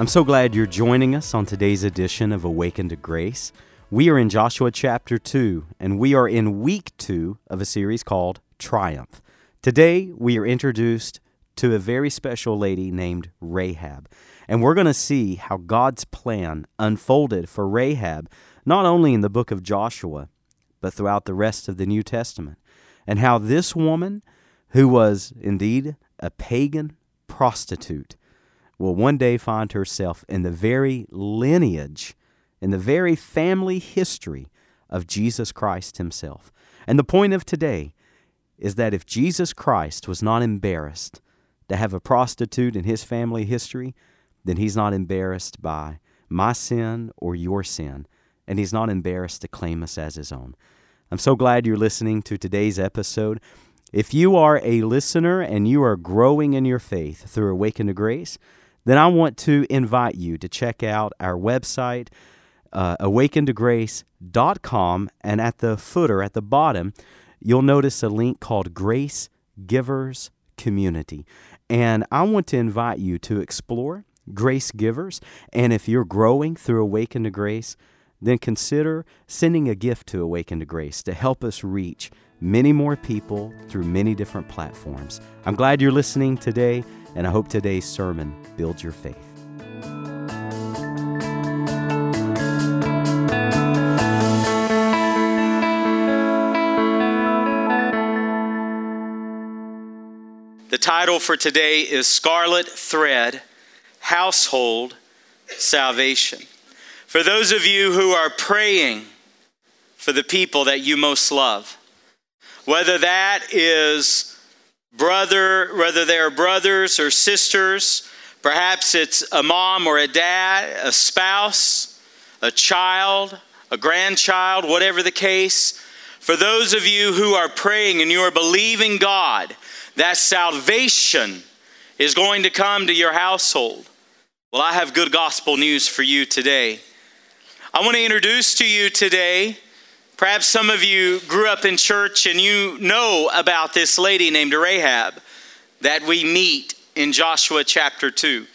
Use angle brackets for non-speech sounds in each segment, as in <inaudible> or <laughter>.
I'm so glad you're joining us on today's edition of Awaken to Grace. We are in Joshua chapter 2, and we are in week 2 of a series called Triumph. Today, we are introduced to a very special lady named Rahab, and we're going to see how God's plan unfolded for Rahab, not only in the book of Joshua, but throughout the rest of the New Testament, and how this woman, who was indeed a pagan prostitute, will one day find herself in the very lineage, in the very family history of Jesus Christ Himself. And the point of today is that if Jesus Christ was not embarrassed to have a prostitute in His family history, then He's not embarrassed by my sin or your sin, and He's not embarrassed to claim us as His own. I'm so glad you're listening to today's episode. If you are a listener and you are growing in your faith through Awaken to Grace, then I want to invite you to check out our website, uh, awakentograce.com, and at the footer, at the bottom, you'll notice a link called Grace Givers Community. And I want to invite you to explore Grace Givers. And if you're growing through Awaken to Grace, then consider sending a gift to Awaken to Grace to help us reach many more people through many different platforms. I'm glad you're listening today and I hope today's sermon builds your faith. The title for today is Scarlet Thread Household Salvation. For those of you who are praying for the people that you most love, whether that is brother, whether they're brothers or sisters, perhaps it's a mom or a dad, a spouse, a child, a grandchild, whatever the case. For those of you who are praying and you are believing God that salvation is going to come to your household, well, I have good gospel news for you today. I want to introduce to you today Perhaps some of you grew up in church and you know about this lady named Rahab that we meet in Joshua chapter 2.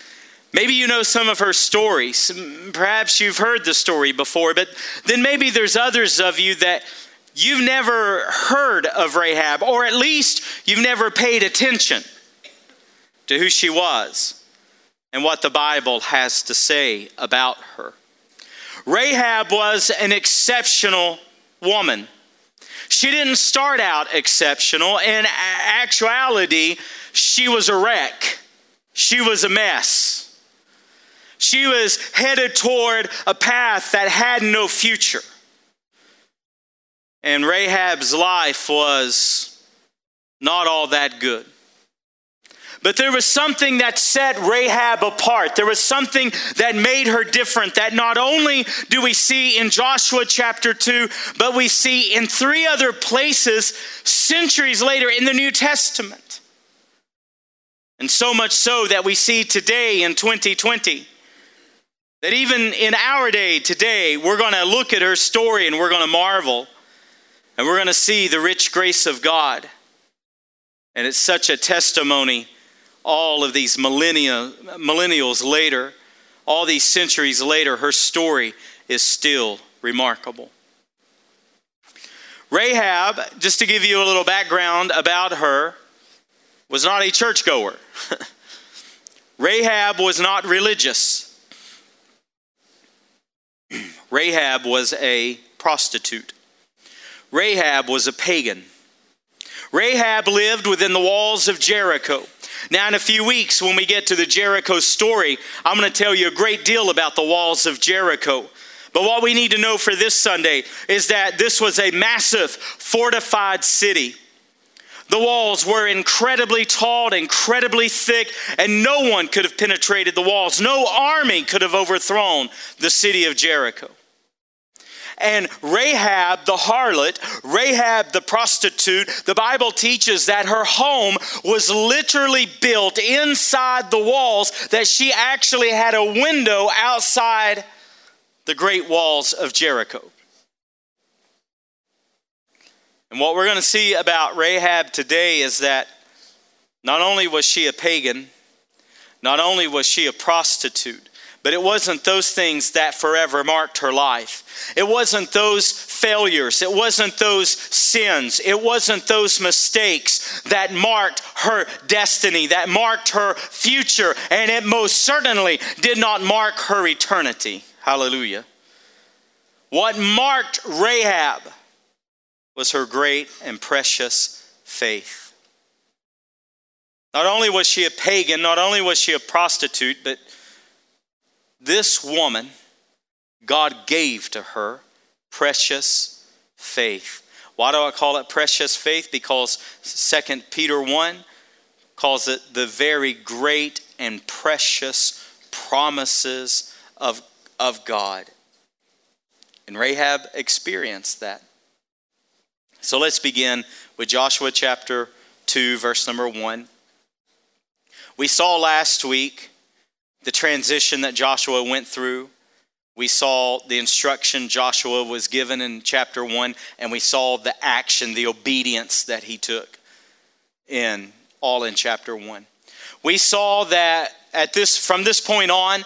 Maybe you know some of her stories. Perhaps you've heard the story before, but then maybe there's others of you that you've never heard of Rahab, or at least you've never paid attention to who she was and what the Bible has to say about her. Rahab was an exceptional woman. She didn't start out exceptional. In actuality, she was a wreck. She was a mess. She was headed toward a path that had no future. And Rahab's life was not all that good. But there was something that set Rahab apart. There was something that made her different that not only do we see in Joshua chapter 2, but we see in three other places centuries later in the New Testament. And so much so that we see today in 2020 that even in our day today, we're going to look at her story and we're going to marvel and we're going to see the rich grace of God. And it's such a testimony all of these millennia, millennials later, all these centuries later, her story is still remarkable. Rahab, just to give you a little background about her, was not a churchgoer. <laughs> Rahab was not religious. <clears throat> Rahab was a prostitute. Rahab was a pagan. Rahab lived within the walls of Jericho. Now, in a few weeks, when we get to the Jericho story, I'm going to tell you a great deal about the walls of Jericho. But what we need to know for this Sunday is that this was a massive fortified city. The walls were incredibly tall, incredibly thick, and no one could have penetrated the walls. No army could have overthrown the city of Jericho. And Rahab, the harlot, Rahab, the prostitute, the Bible teaches that her home was literally built inside the walls, that she actually had a window outside the great walls of Jericho. And what we're going to see about Rahab today is that not only was she a pagan, not only was she a prostitute, But it wasn't those things that forever marked her life. It wasn't those failures. It wasn't those sins. It wasn't those mistakes that marked her destiny, that marked her future. And it most certainly did not mark her eternity. Hallelujah. What marked Rahab was her great and precious faith. Not only was she a pagan, not only was she a prostitute, but this woman, God gave to her precious faith. Why do I call it precious faith? Because 2 Peter 1 calls it the very great and precious promises of, of God. And Rahab experienced that. So let's begin with Joshua chapter 2, verse number 1. We saw last week the transition that Joshua went through. We saw the instruction Joshua was given in chapter 1, and we saw the action, the obedience that he took in all in chapter 1. We saw that at this from this point on,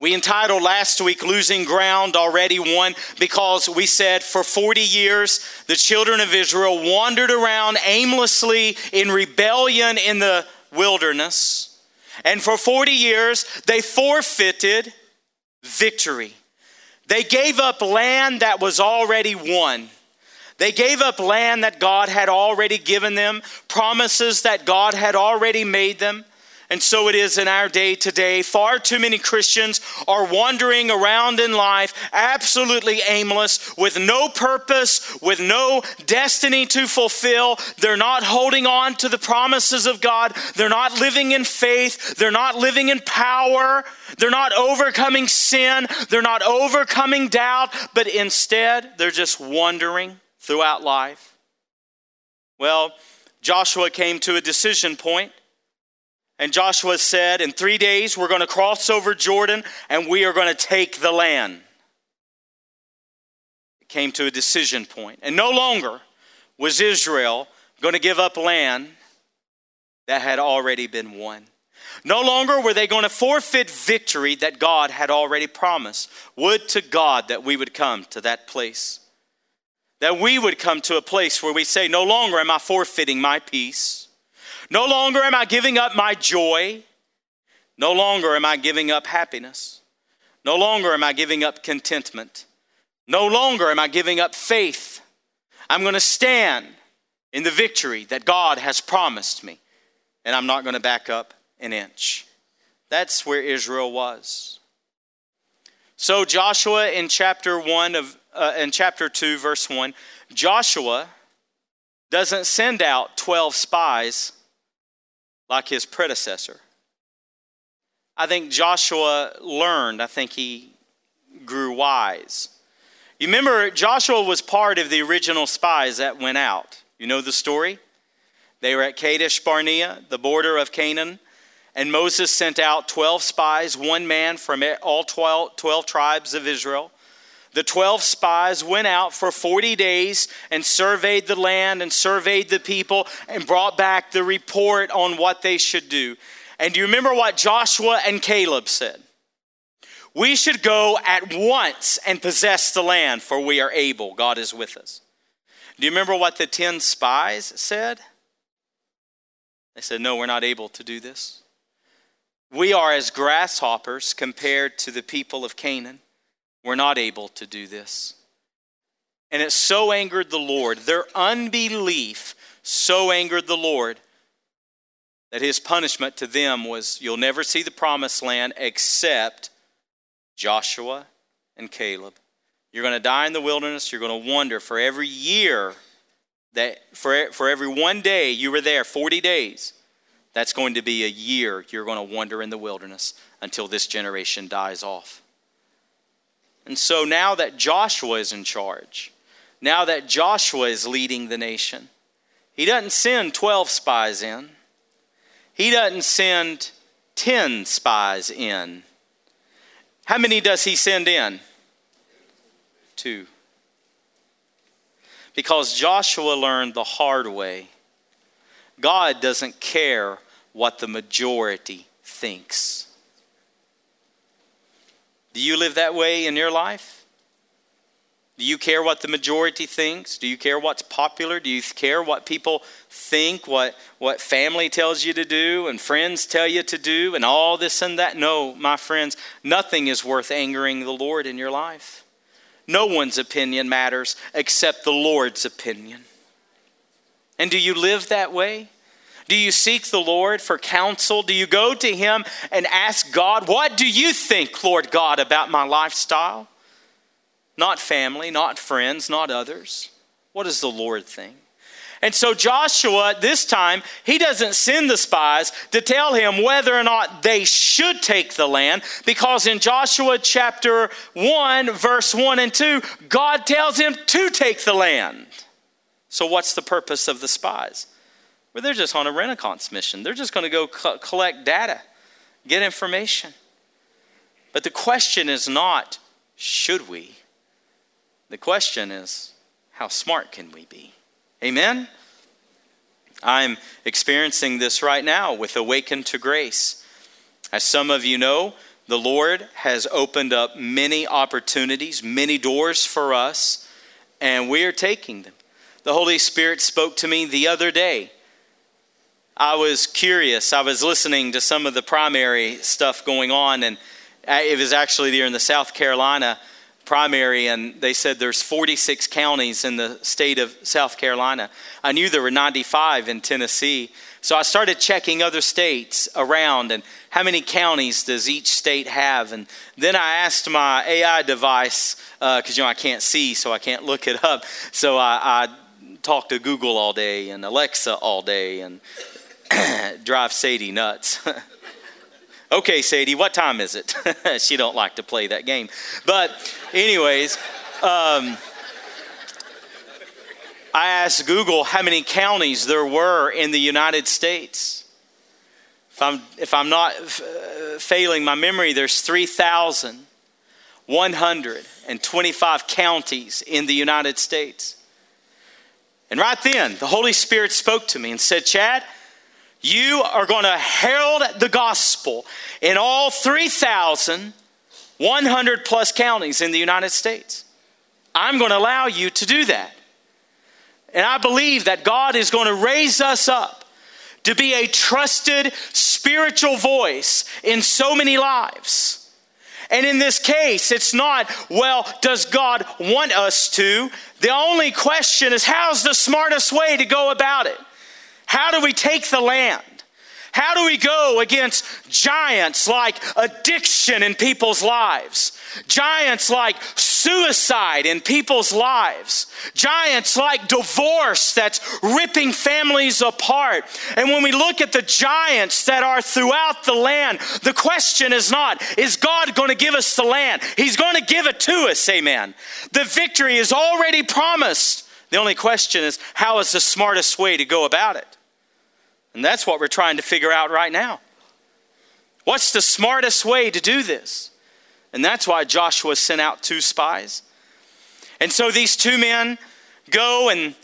we entitled last week Losing Ground Already Won because we said for 40 years the children of Israel wandered around aimlessly in rebellion in the wilderness. And for 40 years, they forfeited victory. They gave up land that was already won. They gave up land that God had already given them, promises that God had already made them. And so it is in our day today. Far too many Christians are wandering around in life absolutely aimless, with no purpose, with no destiny to fulfill. They're not holding on to the promises of God. They're not living in faith. They're not living in power. They're not overcoming sin. They're not overcoming doubt, but instead, they're just wandering throughout life. Well, Joshua came to a decision point. And Joshua said, In three days, we're going to cross over Jordan and we are going to take the land. It came to a decision point. And no longer was Israel going to give up land that had already been won. No longer were they going to forfeit victory that God had already promised. Would to God that we would come to that place. That we would come to a place where we say, No longer am I forfeiting my peace. No longer am I giving up my joy. No longer am I giving up happiness. No longer am I giving up contentment. No longer am I giving up faith. I'm going to stand in the victory that God has promised me, and I'm not going to back up an inch. That's where Israel was. So Joshua in chapter 1 of uh, in chapter 2 verse 1, Joshua doesn't send out 12 spies like his predecessor. I think Joshua learned, I think he grew wise. You remember, Joshua was part of the original spies that went out. You know the story? They were at Kadesh Barnea, the border of Canaan, and Moses sent out 12 spies, one man from all 12, 12 tribes of Israel. The 12 spies went out for 40 days and surveyed the land and surveyed the people and brought back the report on what they should do. And do you remember what Joshua and Caleb said? We should go at once and possess the land, for we are able. God is with us. Do you remember what the 10 spies said? They said, No, we're not able to do this. We are as grasshoppers compared to the people of Canaan. We're not able to do this. And it so angered the Lord. Their unbelief so angered the Lord that his punishment to them was you'll never see the promised land except Joshua and Caleb. You're going to die in the wilderness. You're going to wander for every year that for, for every one day you were there, 40 days, that's going to be a year you're going to wander in the wilderness until this generation dies off. And so now that Joshua is in charge, now that Joshua is leading the nation, he doesn't send 12 spies in, he doesn't send 10 spies in. How many does he send in? Two. Because Joshua learned the hard way God doesn't care what the majority thinks. Do you live that way in your life? Do you care what the majority thinks? Do you care what's popular? Do you care what people think, what, what family tells you to do and friends tell you to do, and all this and that? No, my friends, nothing is worth angering the Lord in your life. No one's opinion matters except the Lord's opinion. And do you live that way? Do you seek the Lord for counsel? Do you go to Him and ask God, What do you think, Lord God, about my lifestyle? Not family, not friends, not others. What does the Lord think? And so Joshua, this time, he doesn't send the spies to tell him whether or not they should take the land, because in Joshua chapter 1, verse 1 and 2, God tells him to take the land. So, what's the purpose of the spies? Well, they're just on a renaissance mission. They're just going to go co- collect data, get information. But the question is not, should we? The question is, how smart can we be? Amen? I'm experiencing this right now with Awaken to Grace. As some of you know, the Lord has opened up many opportunities, many doors for us, and we are taking them. The Holy Spirit spoke to me the other day I was curious. I was listening to some of the primary stuff going on, and it was actually there in the South Carolina primary, and they said there's 46 counties in the state of South Carolina. I knew there were 95 in Tennessee. So I started checking other states around and how many counties does each state have. And then I asked my AI device, because uh, you know I can't see, so I can't look it up. So I, I talked to Google all day and Alexa all day and <coughs> drive Sadie nuts. <laughs> okay, Sadie, what time is it? <laughs> she don't like to play that game. But anyways, um, I asked Google how many counties there were in the United States. If I'm, if I'm not f- failing my memory, there's 3,125 counties in the United States. And right then, the Holy Spirit spoke to me and said, Chad, you are going to herald the gospel in all 3,100 plus counties in the United States. I'm going to allow you to do that. And I believe that God is going to raise us up to be a trusted spiritual voice in so many lives. And in this case, it's not, well, does God want us to? The only question is, how's the smartest way to go about it? How do we take the land? How do we go against giants like addiction in people's lives? Giants like suicide in people's lives. Giants like divorce that's ripping families apart. And when we look at the giants that are throughout the land, the question is not, is God going to give us the land? He's going to give it to us, amen. The victory is already promised. The only question is, how is the smartest way to go about it? And that's what we're trying to figure out right now. What's the smartest way to do this? And that's why Joshua sent out two spies. And so these two men go, and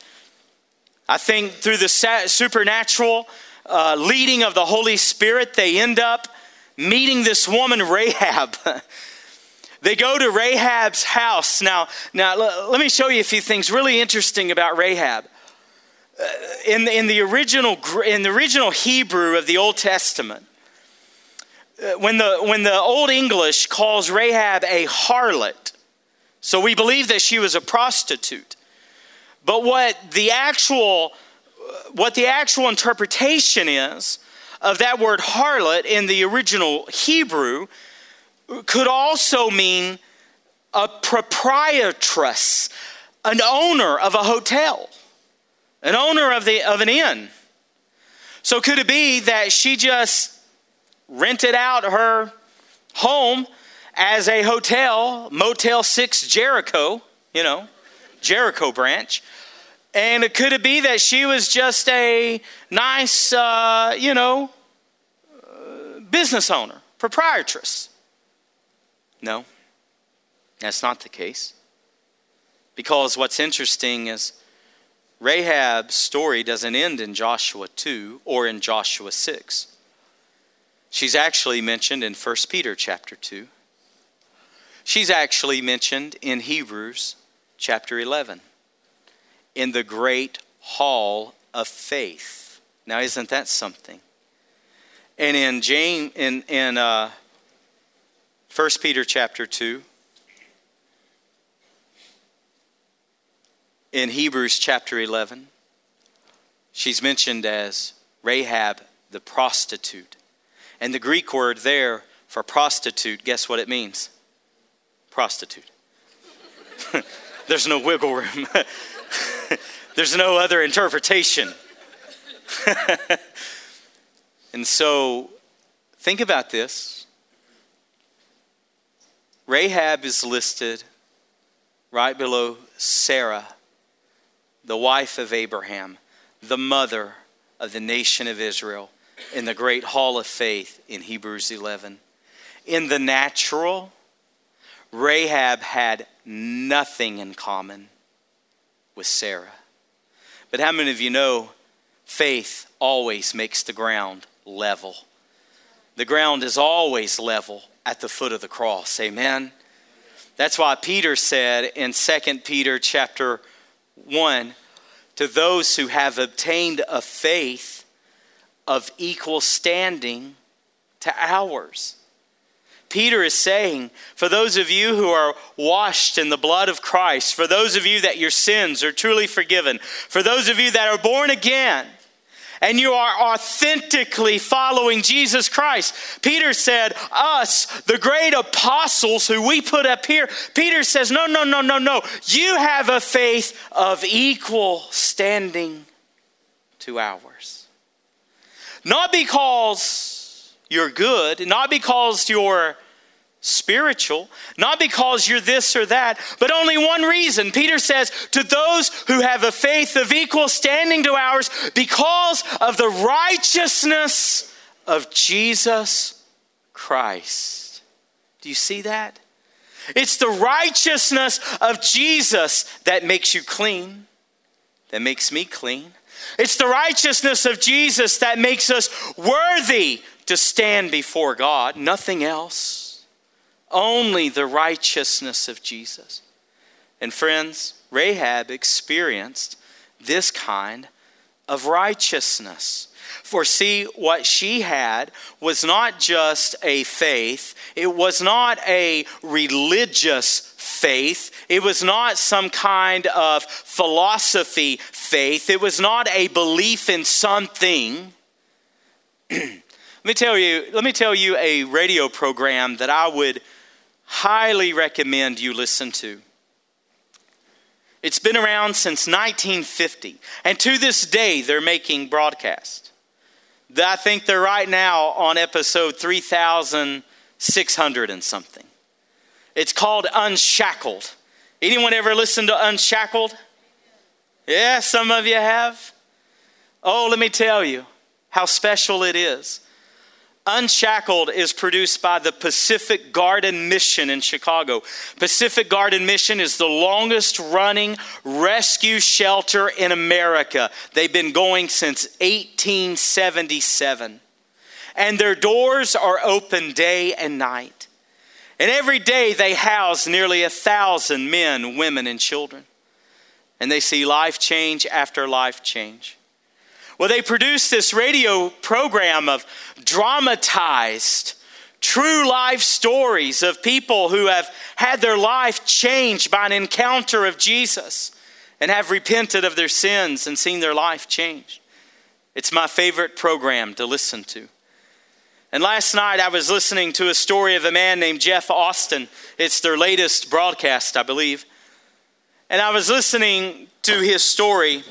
I think through the supernatural uh, leading of the Holy Spirit, they end up meeting this woman, Rahab. <laughs> they go to Rahab's house. Now, now let me show you a few things really interesting about Rahab in, in, the original, in the original Hebrew of the Old Testament, uh, when the, when the Old English calls Rahab a harlot, so we believe that she was a prostitute. But what the actual, what the actual interpretation is of that word harlot in the original Hebrew could also mean a proprietress, an owner of a hotel an owner of, the, of an inn. So could it be that she just rented out her home as a hotel, Motel 6 Jericho, you know, Jericho branch? And it could it be that she was just a nice, uh, you know, uh, business owner, proprietress? No, that's not the case. Because what's interesting is Rahab's story doesn't end in Joshua 2 or in Joshua 6. She's actually mentioned in 1 Peter chapter 2. She's actually mentioned in Hebrews chapter 11 in the great hall of faith. Now, isn't that something? And in James, in, in uh, 1 Peter chapter 2, in Hebrews chapter 11, she's mentioned as Rahab the prostitute. And the Greek word there for prostitute, guess what it means? Prostitute. <laughs> There's no wiggle room. <laughs> There's no other interpretation. <laughs> and so, think about this. Rahab is listed right below Sarah, the wife of Abraham, the mother of the nation of Israel, in the great hall of faith in Hebrews 11. In the natural, Rahab had nothing in common with Sarah. But how many of you know faith always makes the ground level? The ground is always level at the foot of the cross. Amen. That's why Peter said in 2 Peter chapter 1 to those who have obtained a faith of equal standing to ours. Peter is saying, for those of you who are washed in the blood of Christ, for those of you that your sins are truly forgiven, for those of you that are born again, and you are authentically following Jesus Christ. Peter said, Us, the great apostles who we put up here, Peter says, No, no, no, no, no. You have a faith of equal standing to ours. Not because you're good, not because you're spiritual, not because you're this or that, but only one reason. Peter says, to those who have a faith of equal standing to ours, because of the righteousness of Jesus Christ. Do you see that? It's the righteousness of Jesus that makes you clean, that makes me clean. It's the righteousness of Jesus that makes us worthy to stand before God, nothing else only the righteousness of Jesus. And friends, Rahab experienced this kind of righteousness. For see, what she had was not just a faith, it was not a religious faith, it was not some kind of philosophy faith, it was not a belief in something. <clears throat> let me tell you, let me tell you a radio program that I would highly recommend you listen to. It's been around since 1950, and to this day, they're making broadcasts. I think they're right now on episode 3,600 and something. It's called Unshackled. Anyone ever listen to Unshackled? Yeah, some of you have. Oh, let me tell you how special it is. Unshackled is produced by the Pacific Garden Mission in Chicago. Pacific Garden Mission is the longest running rescue shelter in America. They've been going since 1877. And their doors are open day and night. And every day they house nearly a thousand men, women, and children. And they see life change after life change. Well, they produced this radio program of dramatized, true life stories of people who have had their life changed by an encounter of Jesus and have repented of their sins and seen their life changed. It's my favorite program to listen to. And last night I was listening to a story of a man named Jeff Austin. It's their latest broadcast, I believe. And I was listening to his story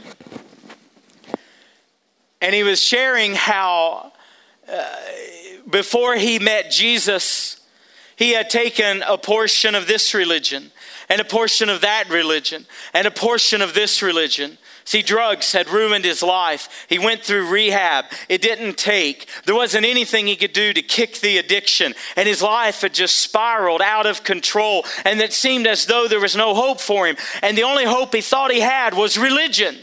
and he was sharing how uh, before he met Jesus, he had taken a portion of this religion and a portion of that religion and a portion of this religion. See, drugs had ruined his life. He went through rehab. It didn't take. There wasn't anything he could do to kick the addiction. And his life had just spiraled out of control. And it seemed as though there was no hope for him. And the only hope he thought he had was religion.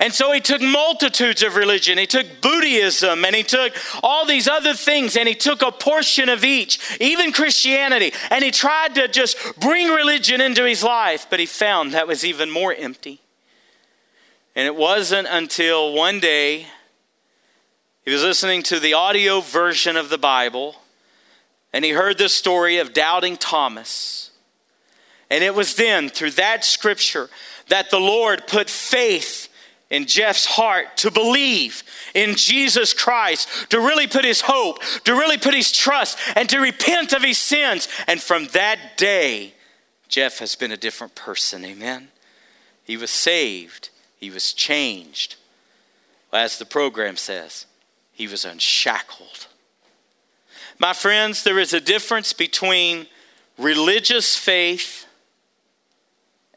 And so he took multitudes of religion. He took Buddhism and he took all these other things and he took a portion of each, even Christianity, and he tried to just bring religion into his life, but he found that was even more empty. And it wasn't until one day he was listening to the audio version of the Bible and he heard the story of doubting Thomas. And it was then, through that scripture, that the Lord put faith in Jeff's heart to believe in Jesus Christ, to really put his hope, to really put his trust, and to repent of his sins. And from that day, Jeff has been a different person. Amen. He was saved, he was changed. As the program says, he was unshackled. My friends, there is a difference between religious faith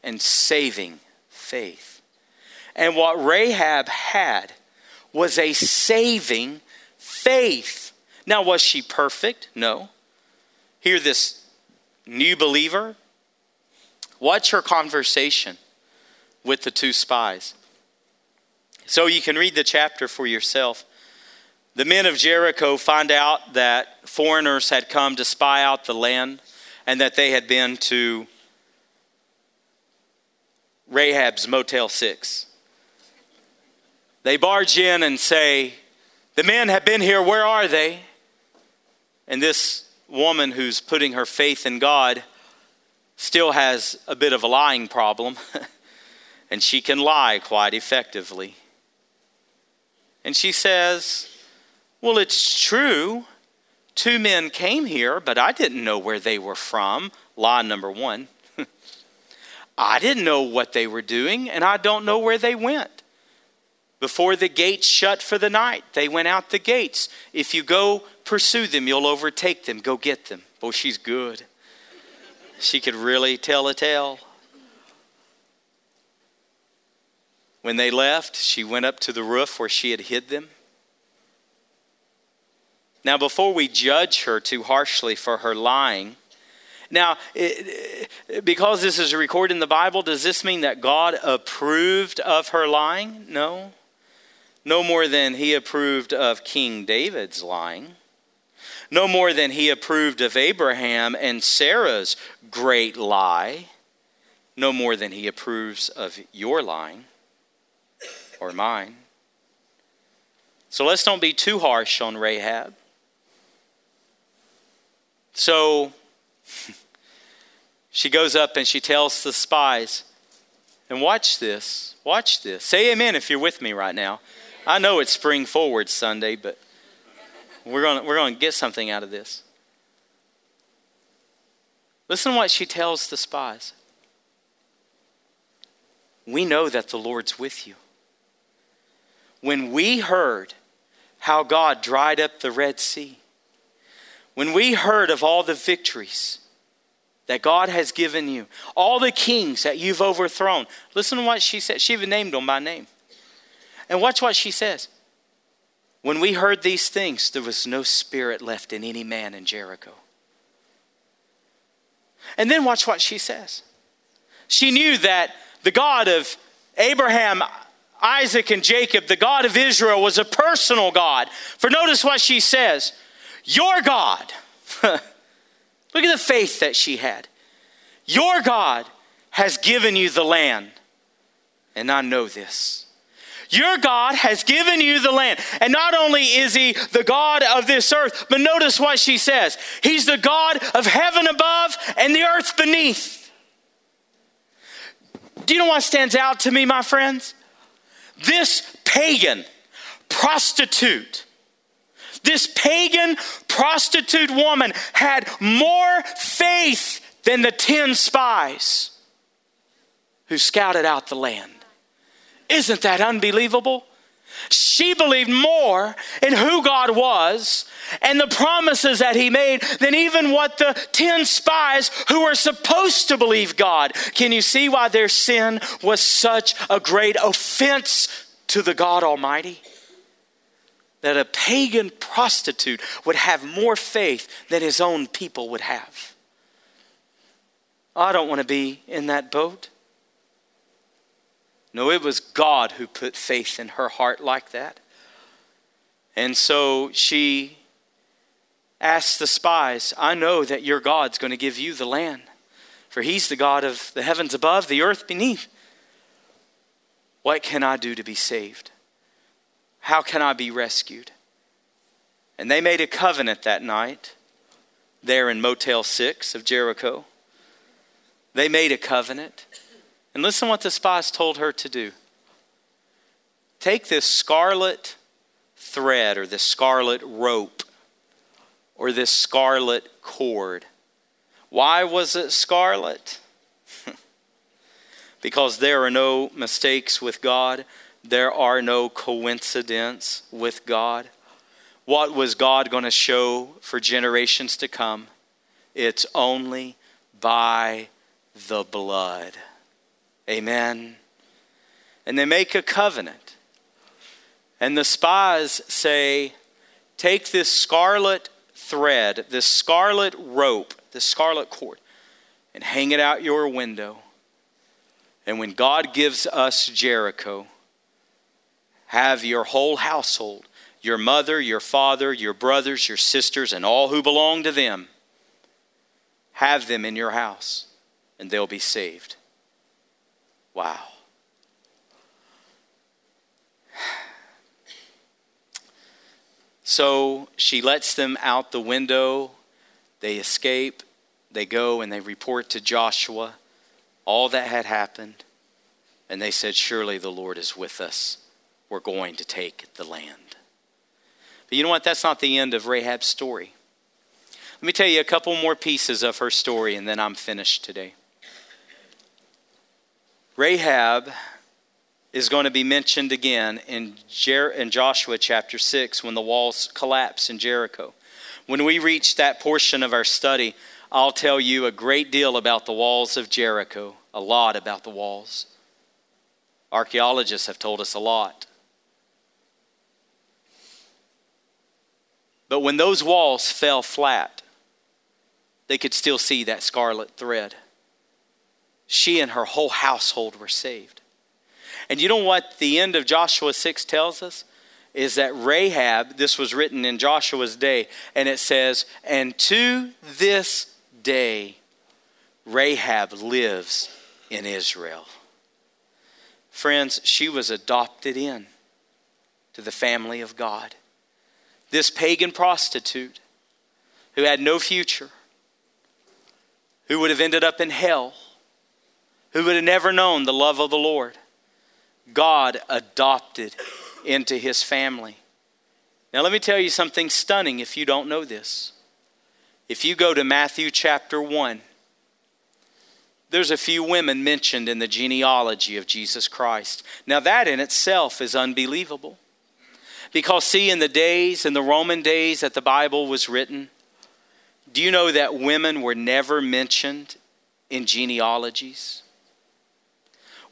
and saving faith. And what Rahab had was a saving faith. Now, was she perfect? No. Hear this new believer. Watch her conversation with the two spies. So you can read the chapter for yourself. The men of Jericho find out that foreigners had come to spy out the land and that they had been to Rahab's Motel 6. They barge in and say, The men have been here, where are they? And this woman who's putting her faith in God still has a bit of a lying problem, <laughs> and she can lie quite effectively. And she says, well, it's true. Two men came here, but I didn't know where they were from. Lie number one. <laughs> I didn't know what they were doing, and I don't know where they went. Before the gates shut for the night, they went out the gates. If you go pursue them, you'll overtake them. Go get them. Oh, she's good. She could really tell a tale. When they left, she went up to the roof where she had hid them. Now, before we judge her too harshly for her lying, now, because this is recorded in the Bible, does this mean that God approved of her lying? No. No more than he approved of King David's lying. No more than he approved of Abraham and Sarah's great lie. No more than he approves of your lying or mine. So let's don't be too harsh on Rahab. So <laughs> she goes up and she tells the spies, and watch this, watch this. Say amen if you're with me right now. I know it's Spring Forward Sunday, but we're going we're going to get something out of this. Listen to what she tells the spies. We know that the Lord's with you. When we heard how God dried up the Red Sea, when we heard of all the victories that God has given you, all the kings that you've overthrown, listen to what she said. She even named them by name. And watch what she says. When we heard these things, there was no spirit left in any man in Jericho. And then watch what she says. She knew that the God of Abraham, Isaac, and Jacob, the God of Israel, was a personal God. For notice what she says your God. <laughs> Look at the faith that she had. Your God has given you the land. And I know this. Your God has given you the land. And not only is He the God of this earth, but notice what she says He's the God of heaven above and the earth beneath. Do you know what stands out to me, my friends? This pagan prostitute this pagan prostitute woman had more faith than the 10 spies who scouted out the land. Isn't that unbelievable? She believed more in who God was and the promises that He made than even what the 10 spies who were supposed to believe God. Can you see why their sin was such a great offense to the God Almighty? that a pagan prostitute would have more faith than his own people would have. I don't want to be in that boat. No, it was God who put faith in her heart like that. And so she asked the spies, I know that your God's going to give you the land, for he's the God of the heavens above, the earth beneath. What can I do to be saved? How can I be rescued? And they made a covenant that night there in Motel 6 of Jericho. They made a covenant. And listen what the spies told her to do. Take this scarlet thread or this scarlet rope or this scarlet cord. Why was it scarlet? <laughs> because there are no mistakes with God. There are no coincidence with God. What was God going to show for generations to come? It's only by the blood. Amen. And they make a covenant. And the spies say, Take this scarlet thread, this scarlet rope, this scarlet cord, and hang it out your window. And when God gives us Jericho, have your whole household, your mother, your father, your brothers, your sisters, and all who belong to them, have them in your house, and they'll be saved. Wow. So she lets them out the window. They escape. They go and they report to Joshua all that had happened. And they said, Surely the Lord is with us. We're going to take the land. But you know what? That's not the end of Rahab's story. Let me tell you a couple more pieces of her story, and then I'm finished today. Rahab is going to be mentioned again in, Jer- in Joshua chapter 6 when the walls collapse in Jericho. When we reach that portion of our study, I'll tell you a great deal about the walls of Jericho, a lot about the walls. Archaeologists have told us a lot. But when those walls fell flat, they could still see that scarlet thread. She and her whole household were saved. And you know what the end of Joshua 6 tells us? Is that Rahab, this was written in Joshua's day, and it says, And to this day, Rahab lives in Israel. Friends, she was adopted in to the family of God. This pagan prostitute who had no future, who would have ended up in hell, who would have never known the love of the Lord God adopted into his family. Now, let me tell you something stunning if you don't know this. If you go to Matthew chapter 1, there's a few women mentioned in the genealogy of Jesus Christ. Now, that in itself is unbelievable. Because, see, in the days, in the Roman days that the Bible was written, do you know that women were never mentioned in genealogies?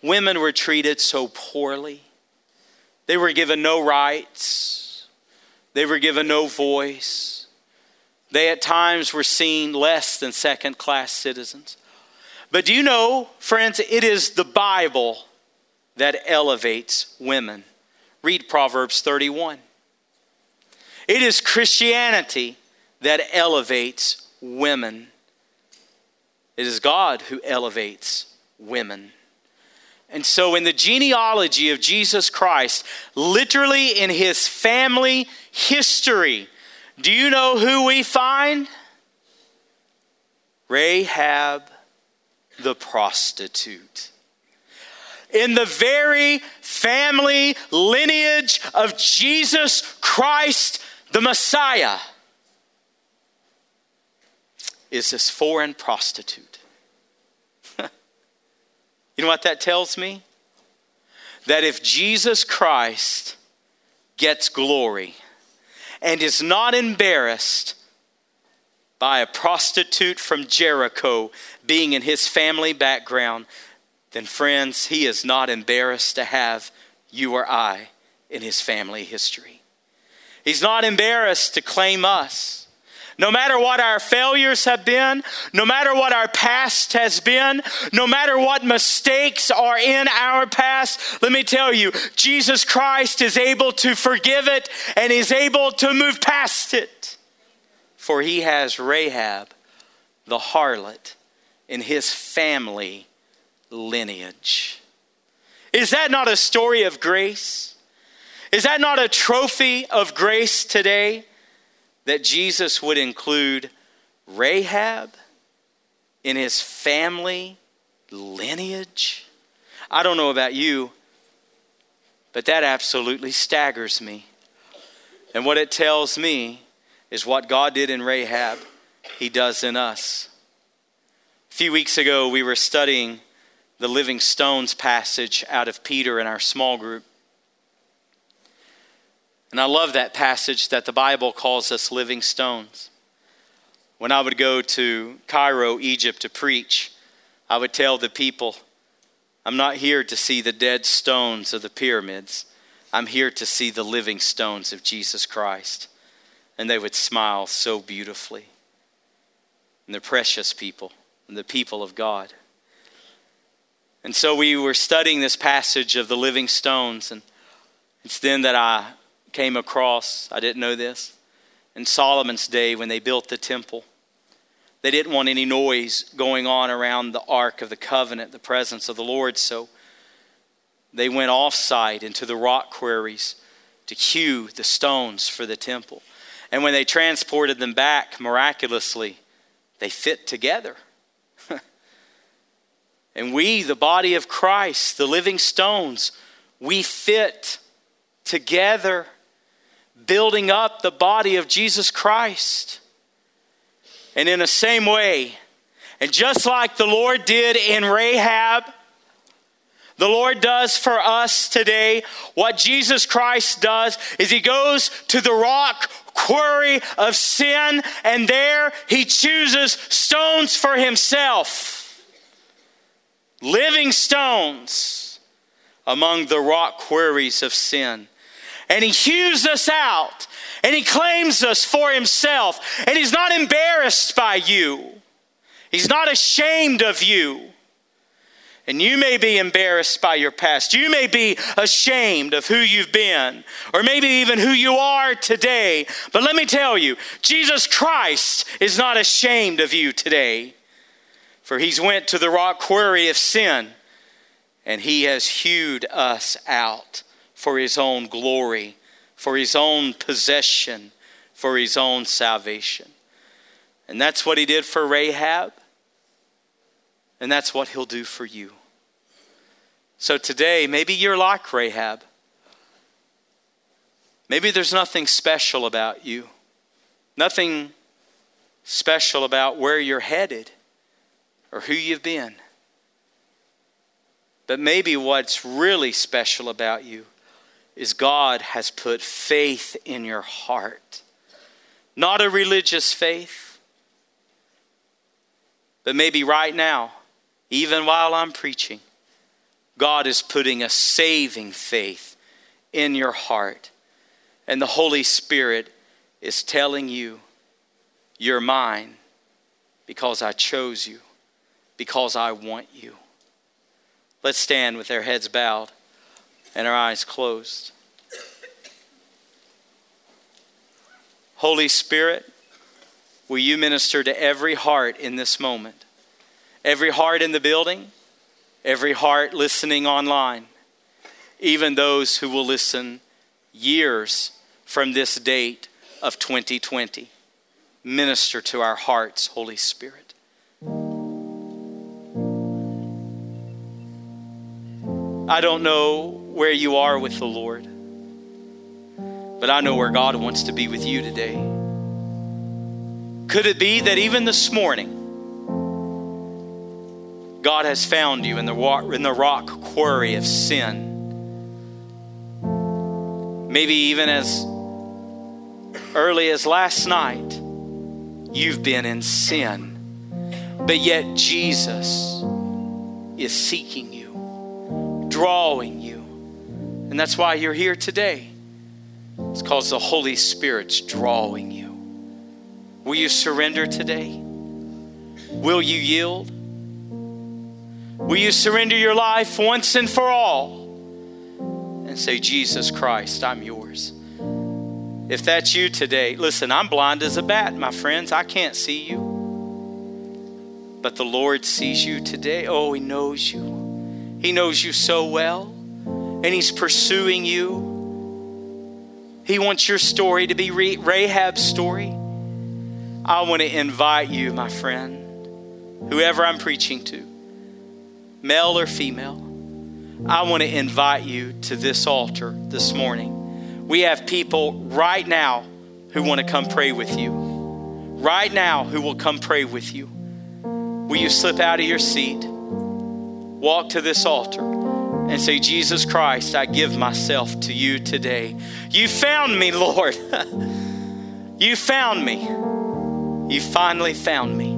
Women were treated so poorly. They were given no rights, they were given no voice. They at times were seen less than second class citizens. But do you know, friends, it is the Bible that elevates women. Read Proverbs 31. It is Christianity that elevates women. It is God who elevates women. And so, in the genealogy of Jesus Christ, literally in his family history, do you know who we find? Rahab the prostitute. In the very family lineage of Jesus Christ, the Messiah, is this foreign prostitute. You know what that tells me? That if Jesus Christ gets glory and is not embarrassed by a prostitute from Jericho being in his family background, then, friends, he is not embarrassed to have you or I in his family history. He's not embarrassed to claim us No matter what our failures have been, no matter what our past has been, no matter what mistakes are in our past, let me tell you, Jesus Christ is able to forgive it and is able to move past it. For he has Rahab, the harlot, in his family lineage. Is that not a story of grace? Is that not a trophy of grace today? That Jesus would include Rahab in his family lineage? I don't know about you, but that absolutely staggers me. And what it tells me is what God did in Rahab, he does in us. A few weeks ago, we were studying the Living Stones passage out of Peter in our small group. And I love that passage that the Bible calls us living stones. When I would go to Cairo, Egypt to preach, I would tell the people, I'm not here to see the dead stones of the pyramids. I'm here to see the living stones of Jesus Christ. And they would smile so beautifully. And the precious people, and the people of God. And so we were studying this passage of the living stones, and it's then that I came across, I didn't know this, in Solomon's day when they built the temple. They didn't want any noise going on around the Ark of the Covenant, the presence of the Lord, so they went off site into the rock quarries to hew the stones for the temple. And when they transported them back miraculously, they fit together. <laughs> and we, the body of Christ, the living stones, we fit together building up the body of Jesus Christ. And in the same way, and just like the Lord did in Rahab, the Lord does for us today. What Jesus Christ does is He goes to the rock quarry of sin, and there He chooses stones for Himself. Living stones among the rock quarries of sin and he hews us out and he claims us for himself and he's not embarrassed by you. He's not ashamed of you. And you may be embarrassed by your past. You may be ashamed of who you've been, or maybe even who you are today. But let me tell you, Jesus Christ is not ashamed of you today. For he's went to the rock quarry of sin, and he has hewed us out for his own glory, for his own possession, for his own salvation. And that's what he did for Rahab, and that's what he'll do for you. So today, maybe you're like Rahab. Maybe there's nothing special about you, nothing special about where you're headed or who you've been. But maybe what's really special about you is God has put faith in your heart. Not a religious faith, but maybe right now, even while I'm preaching, God is putting a saving faith in your heart. And the Holy Spirit is telling you, You're mine because I chose you, because I want you. Let's stand with our heads bowed and our eyes closed. Holy Spirit, will you minister to every heart in this moment? Every heart in the building, every heart listening online, even those who will listen years from this date of 2020. Minister to our hearts, Holy Spirit. I don't know where you are with the Lord. But I know where God wants to be with you today. Could it be that even this morning, God has found you in the, in the rock quarry of sin? Maybe even as early as last night, you've been in sin, but yet Jesus is seeking you, drawing you and that's why you're here today. It's because the Holy Spirit's drawing you. Will you surrender today? Will you yield? Will you surrender your life once and for all and say, Jesus Christ, I'm yours? If that's you today, listen, I'm blind as a bat, my friends. I can't see you. But the Lord sees you today. Oh, He knows you. He knows you so well, and He's pursuing you. He wants your story to be Rahab's story. I want to invite you, my friend, whoever I'm preaching to, male or female, I want to invite you to this altar this morning. We have people right now who want to come pray with you. Right now, who will come pray with you. Will you slip out of your seat, walk to this altar, and say, Jesus Christ, I give myself to you today. You found me, Lord. <laughs> you found me. You finally found me.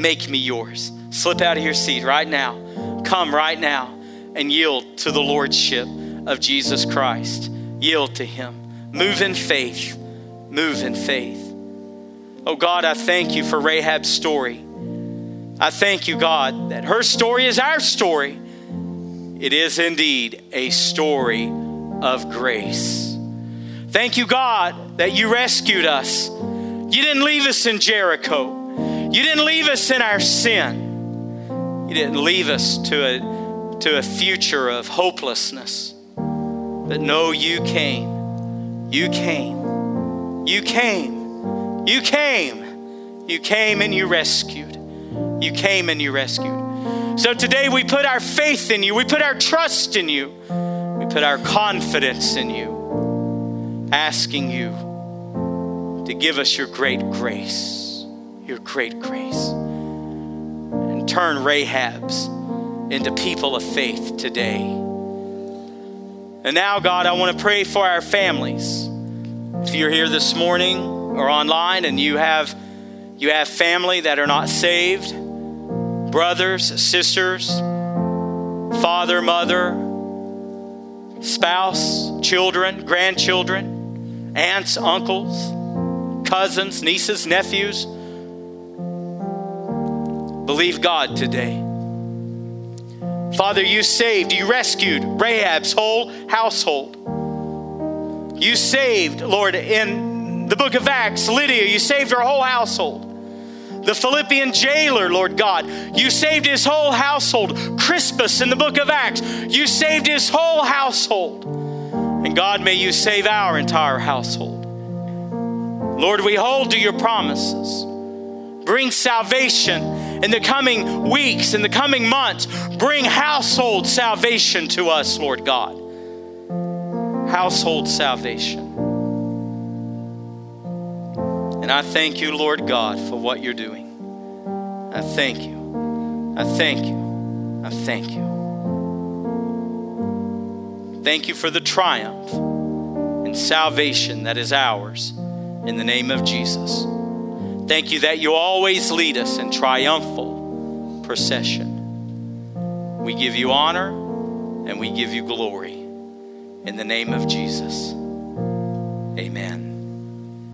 Make me yours. Slip out of your seat right now. Come right now and yield to the Lordship of Jesus Christ. Yield to Him. Move in faith. Move in faith. Oh God, I thank you for Rahab's story. I thank you, God, that her story is our story. It is indeed a story of grace. Thank you, God, that you rescued us you didn't leave us in Jericho. You didn't leave us in our sin. You didn't leave us to a, to a future of hopelessness. But no, you came. You came. You came. You came. You came and you rescued. You came and you rescued. So today we put our faith in you. We put our trust in you. We put our confidence in you, asking you to give us your great grace, your great grace, and turn Rahabs into people of faith today. And now, God, I want to pray for our families. If you're here this morning or online and you have you have family that are not saved, brothers, sisters, father, mother, spouse, children, grandchildren, aunts, uncles, cousins, nieces, nephews. Believe God today. Father, you saved, you rescued Rahab's whole household. You saved, Lord, in the book of Acts, Lydia, you saved her whole household. The Philippian jailer, Lord God, you saved his whole household. Crispus in the book of Acts, you saved his whole household. And God, may you save our entire household. Lord, we hold to your promises. Bring salvation in the coming weeks, in the coming months. Bring household salvation to us, Lord God. Household salvation. And I thank you, Lord God, for what you're doing. I thank you. I thank you. I thank you. Thank you for the triumph and salvation that is ours in the name of Jesus. Thank you that you always lead us in triumphal procession. We give you honor and we give you glory in the name of Jesus. Amen.